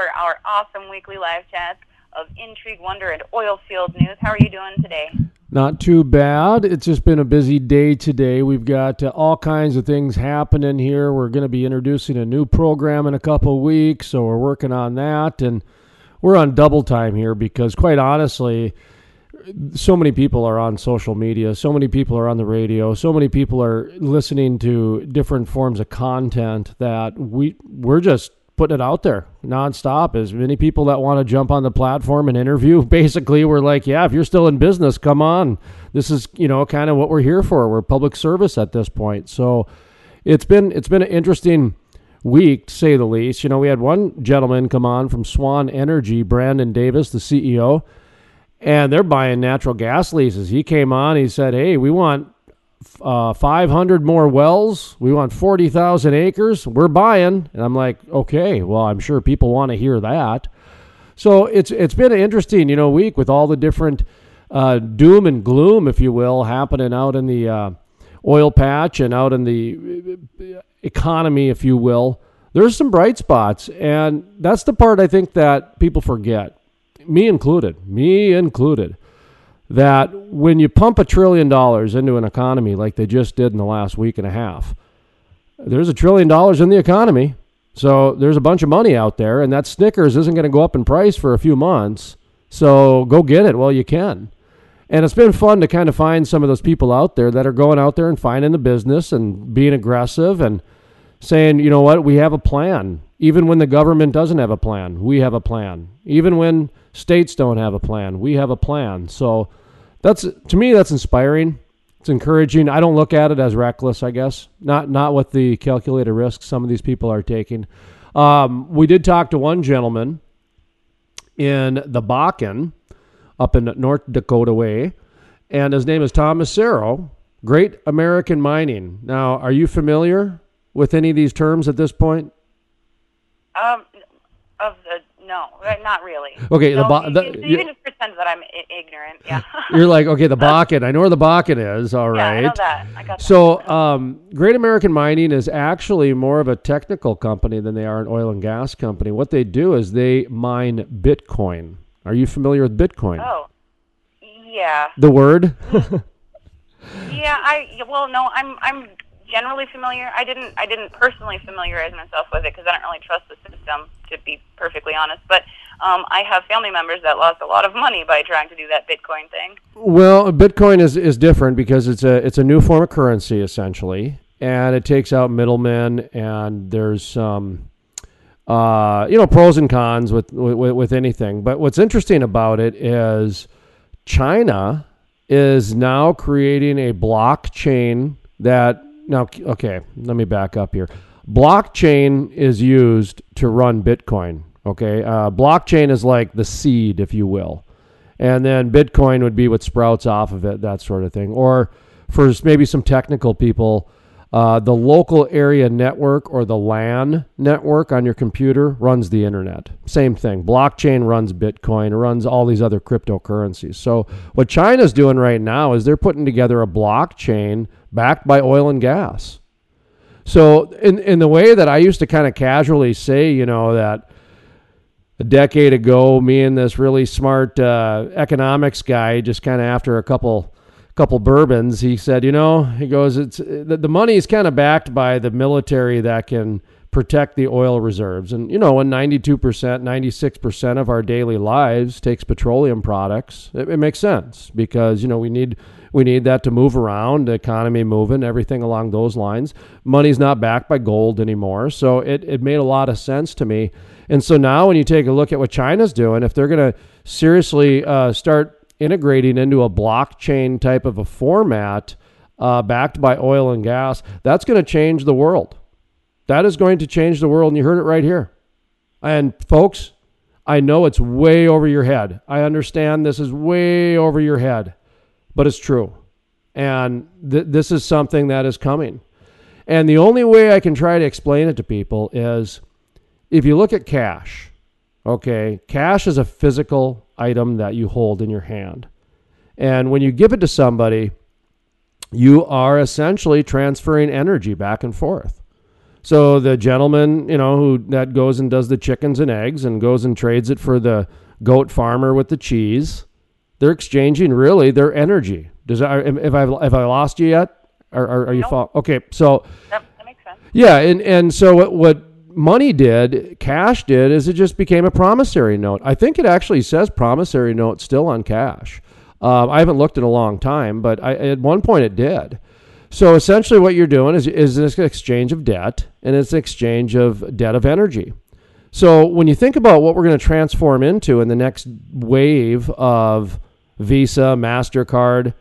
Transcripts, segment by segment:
for our awesome weekly live chat of intrigue, wonder, and oil field news. How are you doing today? Not too bad. It's just been a busy day today. We've got uh, all kinds of things happening here. We're going to be introducing a new program in a couple weeks, so we're working on that. And we're on double time here because, quite honestly, so many people are on social media, so many people are on the radio, so many people are listening to different forms of content that we we're just putting it out there nonstop. As many people that want to jump on the platform and interview, basically, we're like, yeah, if you're still in business, come on. This is you know kind of what we're here for. We're public service at this point, so it's been it's been an interesting week to say the least. You know, we had one gentleman come on from Swan Energy, Brandon Davis, the CEO and they're buying natural gas leases. He came on, he said, Hey, we want uh, 500 more wells. We want 40,000 acres. We're buying. And I'm like, okay, well, I'm sure people want to hear that. So it's it's been an interesting, you know, week with all the different uh, doom and gloom, if you will, happening out in the uh, oil patch and out in the uh, economy, if you will. There's some bright spots, and that's the part I think that people forget me included, me included, that when you pump a trillion dollars into an economy like they just did in the last week and a half, there's a trillion dollars in the economy. So there's a bunch of money out there, and that Snickers isn't going to go up in price for a few months. So go get it while you can. And it's been fun to kind of find some of those people out there that are going out there and finding the business and being aggressive and saying, you know what, we have a plan. Even when the government doesn't have a plan, we have a plan. Even when states don't have a plan, we have a plan. So that's to me that's inspiring. It's encouraging. I don't look at it as reckless, I guess. Not not with the calculated risks some of these people are taking. Um, we did talk to one gentleman in the Bakken up in North Dakota way, and his name is Tom Massaro, Great American Mining. Now, are you familiar with any of these terms at this point? Um, of the no, uh, not really. Okay, no, the, ba- the you, you, can just pretend that I'm I- ignorant. Yeah. you're like, okay, the Bakken. I know where the Bakken is. All right. Yeah, I know that. I got so, that. um, Great American Mining is actually more of a technical company than they are an oil and gas company. What they do is they mine Bitcoin. Are you familiar with Bitcoin? Oh, yeah. The word? yeah, I well, no, I'm I'm generally familiar. I didn't I didn't personally familiarize myself with it because I don't really trust the system to be perfectly honest. But um, I have family members that lost a lot of money by trying to do that Bitcoin thing. Well, Bitcoin is, is different because it's a it's a new form of currency essentially, and it takes out middlemen, and there's some. Uh, you know pros and cons with, with with anything, but what's interesting about it is China is now creating a blockchain that now, okay, let me back up here. Blockchain is used to run Bitcoin. Okay, uh, blockchain is like the seed, if you will, and then Bitcoin would be what sprouts off of it, that sort of thing. Or for maybe some technical people, uh, the local area network or the LAN network on your computer runs the internet. Same thing. Blockchain runs Bitcoin, runs all these other cryptocurrencies. So, what China's doing right now is they're putting together a blockchain backed by oil and gas. So, in, in the way that I used to kind of casually say, you know, that a decade ago, me and this really smart uh, economics guy, just kind of after a couple couple bourbons, he said, you know, he goes, it's the, the money is kind of backed by the military that can protect the oil reserves. And, you know, when 92%, 96% of our daily lives takes petroleum products, it, it, makes sense because, you know, we need, we need that to move around, the economy moving, everything along those lines. Money's not backed by gold anymore. So it, it made a lot of sense to me. And so now when you take a look at what China's doing, if they're going to seriously uh, start integrating into a blockchain type of a format uh, backed by oil and gas, that's going to change the world. That is going to change the world. And you heard it right here. And folks, I know it's way over your head. I understand this is way over your head, but it's true. And th- this is something that is coming. And the only way I can try to explain it to people is if you look at cash, okay, cash is a physical item that you hold in your hand. And when you give it to somebody, you are essentially transferring energy back and forth. So the gentleman, you know, who that goes and does the chickens and eggs and goes and trades it for the goat farmer with the cheese, they're exchanging really their energy. Does I if I have I lost you yet? Are, are, are you Nope. okay? So that makes sense. yeah, and and so what what money did, cash did, is it just became a promissory note. I think it actually says promissory note still on cash. Um, I haven't looked in a long time, but I, at one point it did. So essentially, what you're doing is is this exchange of debt, and it's an exchange of debt of energy. So when you think about what we're going to transform into in the next wave of Visa, Mastercard,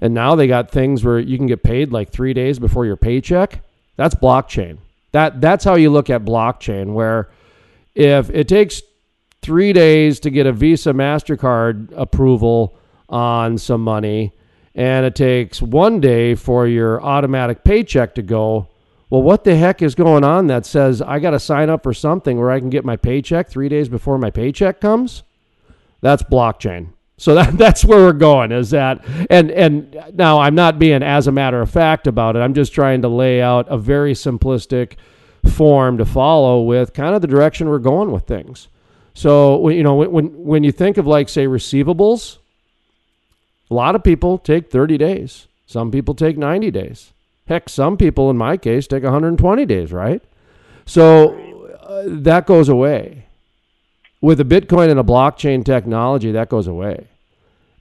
and now they got things where you can get paid like three days before your paycheck. That's blockchain. That that's how you look at blockchain. Where if it takes three days to get a Visa Mastercard approval on some money, and it takes one day for your automatic paycheck to go. Well, what the heck is going on that says I got to sign up for something where I can get my paycheck three days before my paycheck comes? That's blockchain. So that that's where we're going is that and and now I'm not being as a matter of fact about it. I'm just trying to lay out a very simplistic form to follow with kind of the direction we're going with things. So you know when when, you think of like say receivables, a lot of people take 30 days. Some people take 90 days. Heck, some people in my case take 120 days, right? So uh, that goes away. With a Bitcoin and a blockchain technology, that goes away.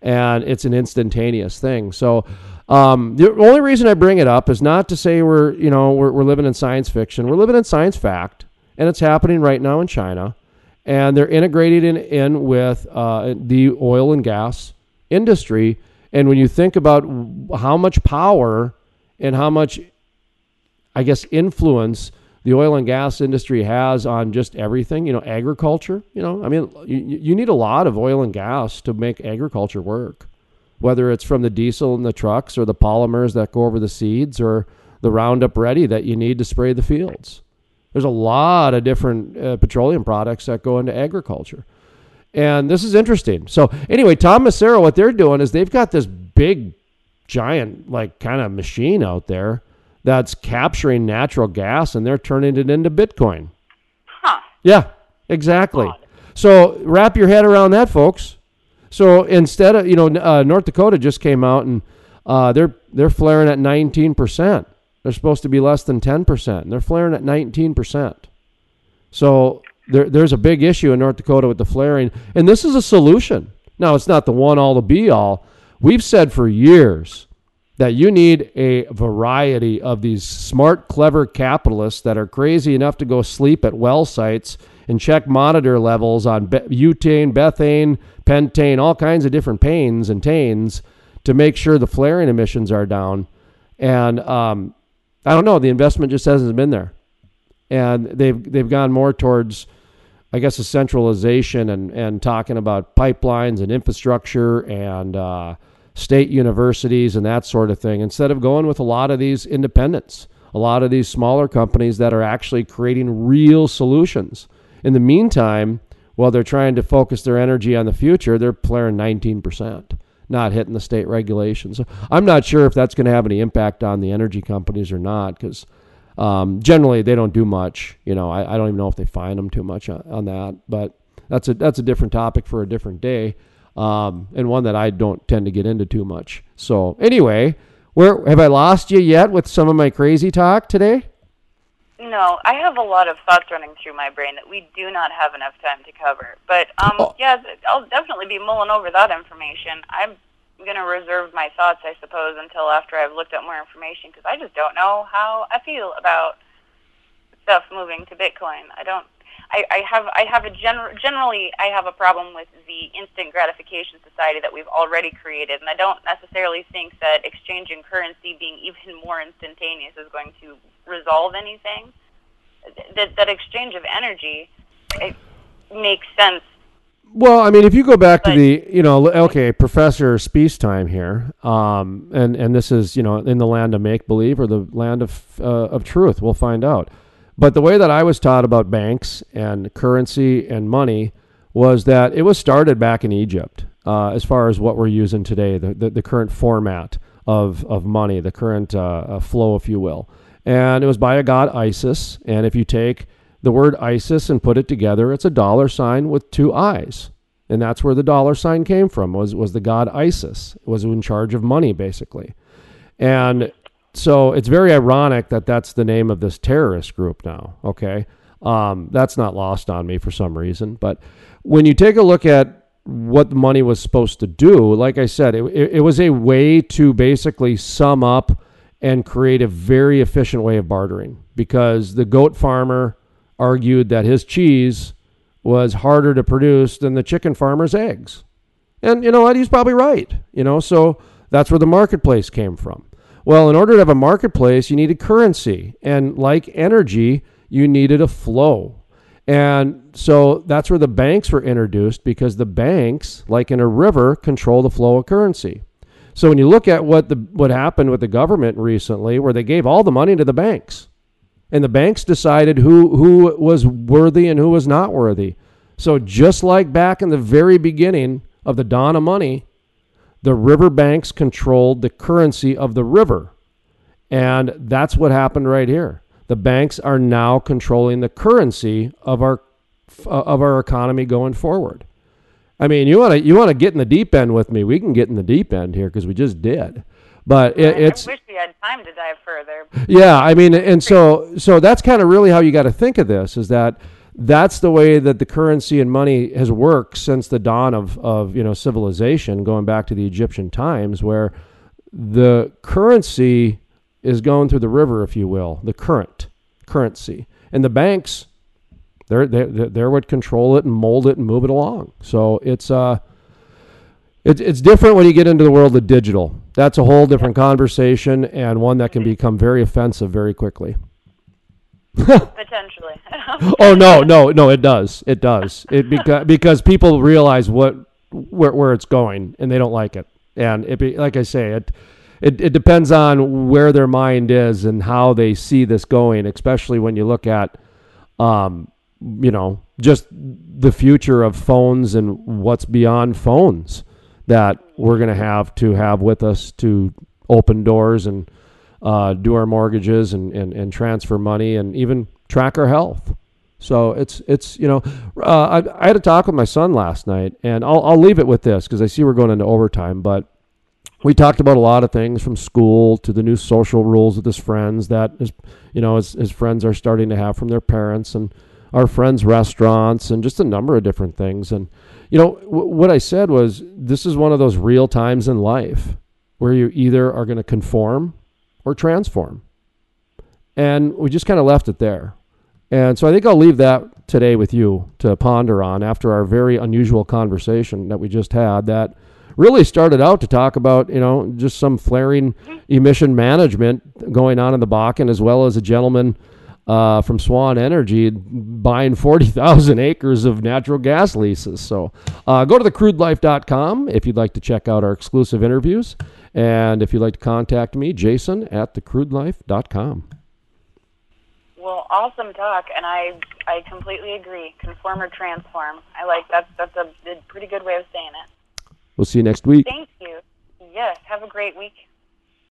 And it's an instantaneous thing. So um, the only reason I bring it up is not to say we're, you know, we're, we're living in science fiction. We're living in science fact, and it's happening right now in China. And they're integrated in, in with uh, the oil and gas industry. And when you think about how much power and how much, I guess, influence the oil and gas industry has on just everything, you know, agriculture, you know, I mean, you, you need a lot of oil and gas to make agriculture work, whether it's from the diesel in the trucks or the polymers that go over the seeds or the Roundup Ready that you need to spray the fields. There's a lot of different uh, petroleum products that go into agriculture. And this is interesting. So anyway, Tom Macero, what they're doing is they've got this big, giant, like kind of machine out there that's capturing natural gas and they're turning it into Bitcoin. Huh. Yeah, exactly. So wrap your head around that, folks. So instead of you know, uh, North Dakota just came out and uh, they're they're flaring at 19 percent. They're supposed to be less than 10 percent, and they're flaring at 19 percent. So there, there's a big issue in North Dakota with the flaring, and this is a solution. Now it's not the one all to be all. We've said for years that you need a variety of these smart, clever capitalists that are crazy enough to go sleep at well sites and check monitor levels on butane, methane, pentane, all kinds of different panes and tanes to make sure the flaring emissions are down. And um, I don't know, the investment just hasn't been there, and they've they've gone more towards. I guess a centralization and, and talking about pipelines and infrastructure and uh, state universities and that sort of thing instead of going with a lot of these independents, a lot of these smaller companies that are actually creating real solutions. In the meantime, while they're trying to focus their energy on the future, they're playing 19%, not hitting the state regulations. I'm not sure if that's going to have any impact on the energy companies or not because um, generally they don't do much. You know, I, I don't even know if they fine them too much on, on that, but that's a that's a different topic for a different day, um, and one that I don't tend to get into too much. So anyway, where have I lost you yet with some of my crazy talk today? No, I have a lot of thoughts running through my brain that we do not have enough time to cover. But um, Oh. yeah, I'll definitely be mulling over that information. I'm going to reserve my thoughts, I suppose, until after I've looked up more information because I just don't know how I feel about stuff moving to Bitcoin. I don't. I, I have I have a gener- generally I have a problem with the instant gratification society that we've already created, and I don't necessarily think that exchange exchanging currency being even more instantaneous is going to resolve anything. That that exchange of energy it makes sense. Well, I mean, if you go back to the, you know, okay, Professor Space Time here, um, and and this is, you know, in the land of make believe or the land of uh, of truth, we'll find out. But the way that I was taught about banks and currency and money was that it was started back in Egypt, uh, as far as what we're using today, the the, the current format of of money, the current uh, uh, flow, if you will. and it was by a god Isis. And if you take the word ISIS and put it together, it's a dollar sign with two eyes. And that's where the dollar sign came from, was, was the god Isis, was in charge of money, basically. And so it's very ironic that that's the name of this terrorist group now, okay? Um, that's not lost on me for some reason. But when you take a look at what the money was supposed to do, like I said, it, it, it was a way to basically sum up and create a very efficient way of bartering because the goat farmer argued that his cheese was harder to produce than the chicken farmer's eggs. And you know what? He's probably right. You know, so that's where the marketplace came from. Well, in order to have a marketplace, you needed currency. And like energy, you needed a flow. And so that's where the banks were introduced because the banks, like in a river, control the flow of currency. So when you look at what the what happened with the government recently, where they gave all the money to the banks, and the banks decided who who was worthy and who was not worthy. So just like back in the very beginning of the dawn of money, the river banks controlled the currency of the river. And that's what happened right here. The banks are now controlling the currency of our uh, of our economy going forward. I mean, you want to you want to get in the deep end with me? We can get in the deep end here because we just did. But it, it's. I wish we had time to dive further. Yeah, I mean, and so so that's kind of really how you got to think of this is that that's the way that the currency and money has worked since the dawn of, of you know civilization, going back to the Egyptian times, where the currency is going through the river, if you will, the current currency, and the banks they're they they would control it and mold it and move it along. So it's uh it's it's different when you get into the world of digital. That's a whole different conversation and one that can become very offensive very quickly. Potentially. oh no, no, no! It does. It does. It because because people realize what where where it's going and they don't like it. And it be, like I say, it it, it depends on where their mind is and how they see this going, especially when you look at, um, you know, just the future of phones and what's beyond phones that we're going to have to have with us to open doors and uh, do our mortgages and, and, and transfer money and even track our health. So it's it's you know uh, I, I had a talk with my son last night, and I'll I'll leave it with this because I see we're going into overtime, but we talked about a lot of things from school to the new social rules with his friends that his, you know his, his friends are starting to have from their parents and our friends restaurants and just a number of different things and you know w- what i said was this is one of those real times in life where you either are going to conform or transform. And we just kind of left it there. And so i think i'll leave that today with you to ponder on after our very unusual conversation that we just had that really started out to talk about, you know, just some flaring emission management going on in the Bakken, as well as a gentleman uh, from Swan Energy buying 40,000 acres of natural gas leases. So uh, go to thecrudelife.com if you'd like to check out our exclusive interviews. And if you'd like to contact me, Jason at thecrudelife.com. Well, awesome talk, and I I completely agree. Conform or transform. I like that's that's a pretty good way of saying it. We'll see you next week. Thank you. Yes. Have a great week.